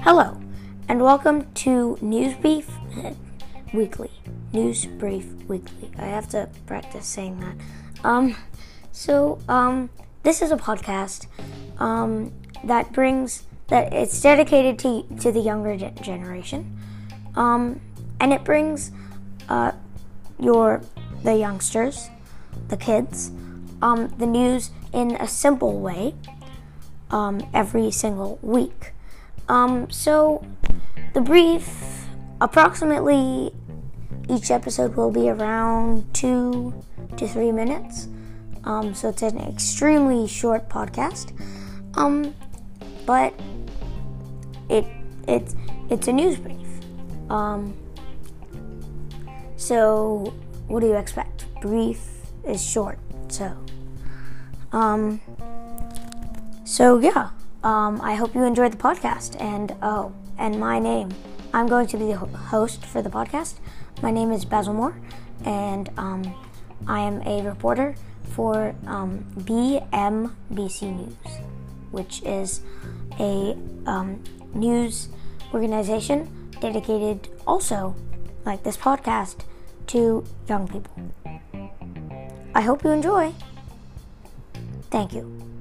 Hello, and welcome to News Brief Weekly. News Brief Weekly. I have to practice saying that. Um, so um, this is a podcast um, that brings that it's dedicated to to the younger ge- generation, um, and it brings uh, your the youngsters, the kids, um, the news in a simple way um, every single week. Um, so the brief, approximately each episode will be around two to three minutes. Um, so it's an extremely short podcast. Um, but it it's it's a news brief. Um, so what do you expect? Brief is short, so um, so yeah. Um, I hope you enjoyed the podcast. And oh, and my name, I'm going to be the host for the podcast. My name is Basil Moore, and um, I am a reporter for um, BMBC News, which is a um, news organization dedicated also, like this podcast, to young people. I hope you enjoy. Thank you.